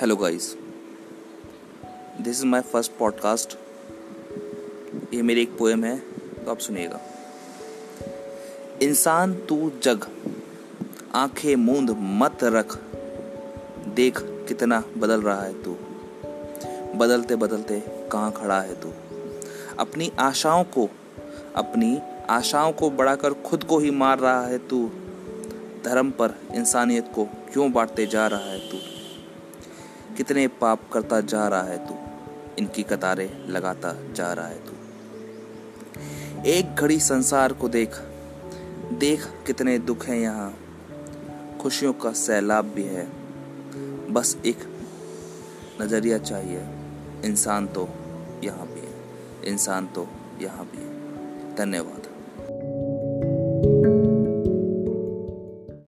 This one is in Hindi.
Hello guys this is my first podcast ये मेरी एक पोएम है तो आप सुनिएगा। इंसान तू जग, आँखें मूंद मत रख। देख कितना बदल रहा है तू। बदलते बदलते कहाँ खड़ा है तू। अपनी आशाओं को, अपनी आशाओं को बढ़ाकर खुद को ही मार रहा है तू। धर्म पर इंसानियत को क्यों बांटते जा रहा है तू? कितने पाप करता जा रहा है तू? इनकी कतारें लगाता जा रहा है तू। एक घड़ी संसार को देख देख कितने दुख हैं यहाँ। खुशियों का सैलाब भी है। बस एक नज़रिया चाहिए। इंसान तो यहाँ भी है। इंसान तो यहाँ भी है। धन्यवाद।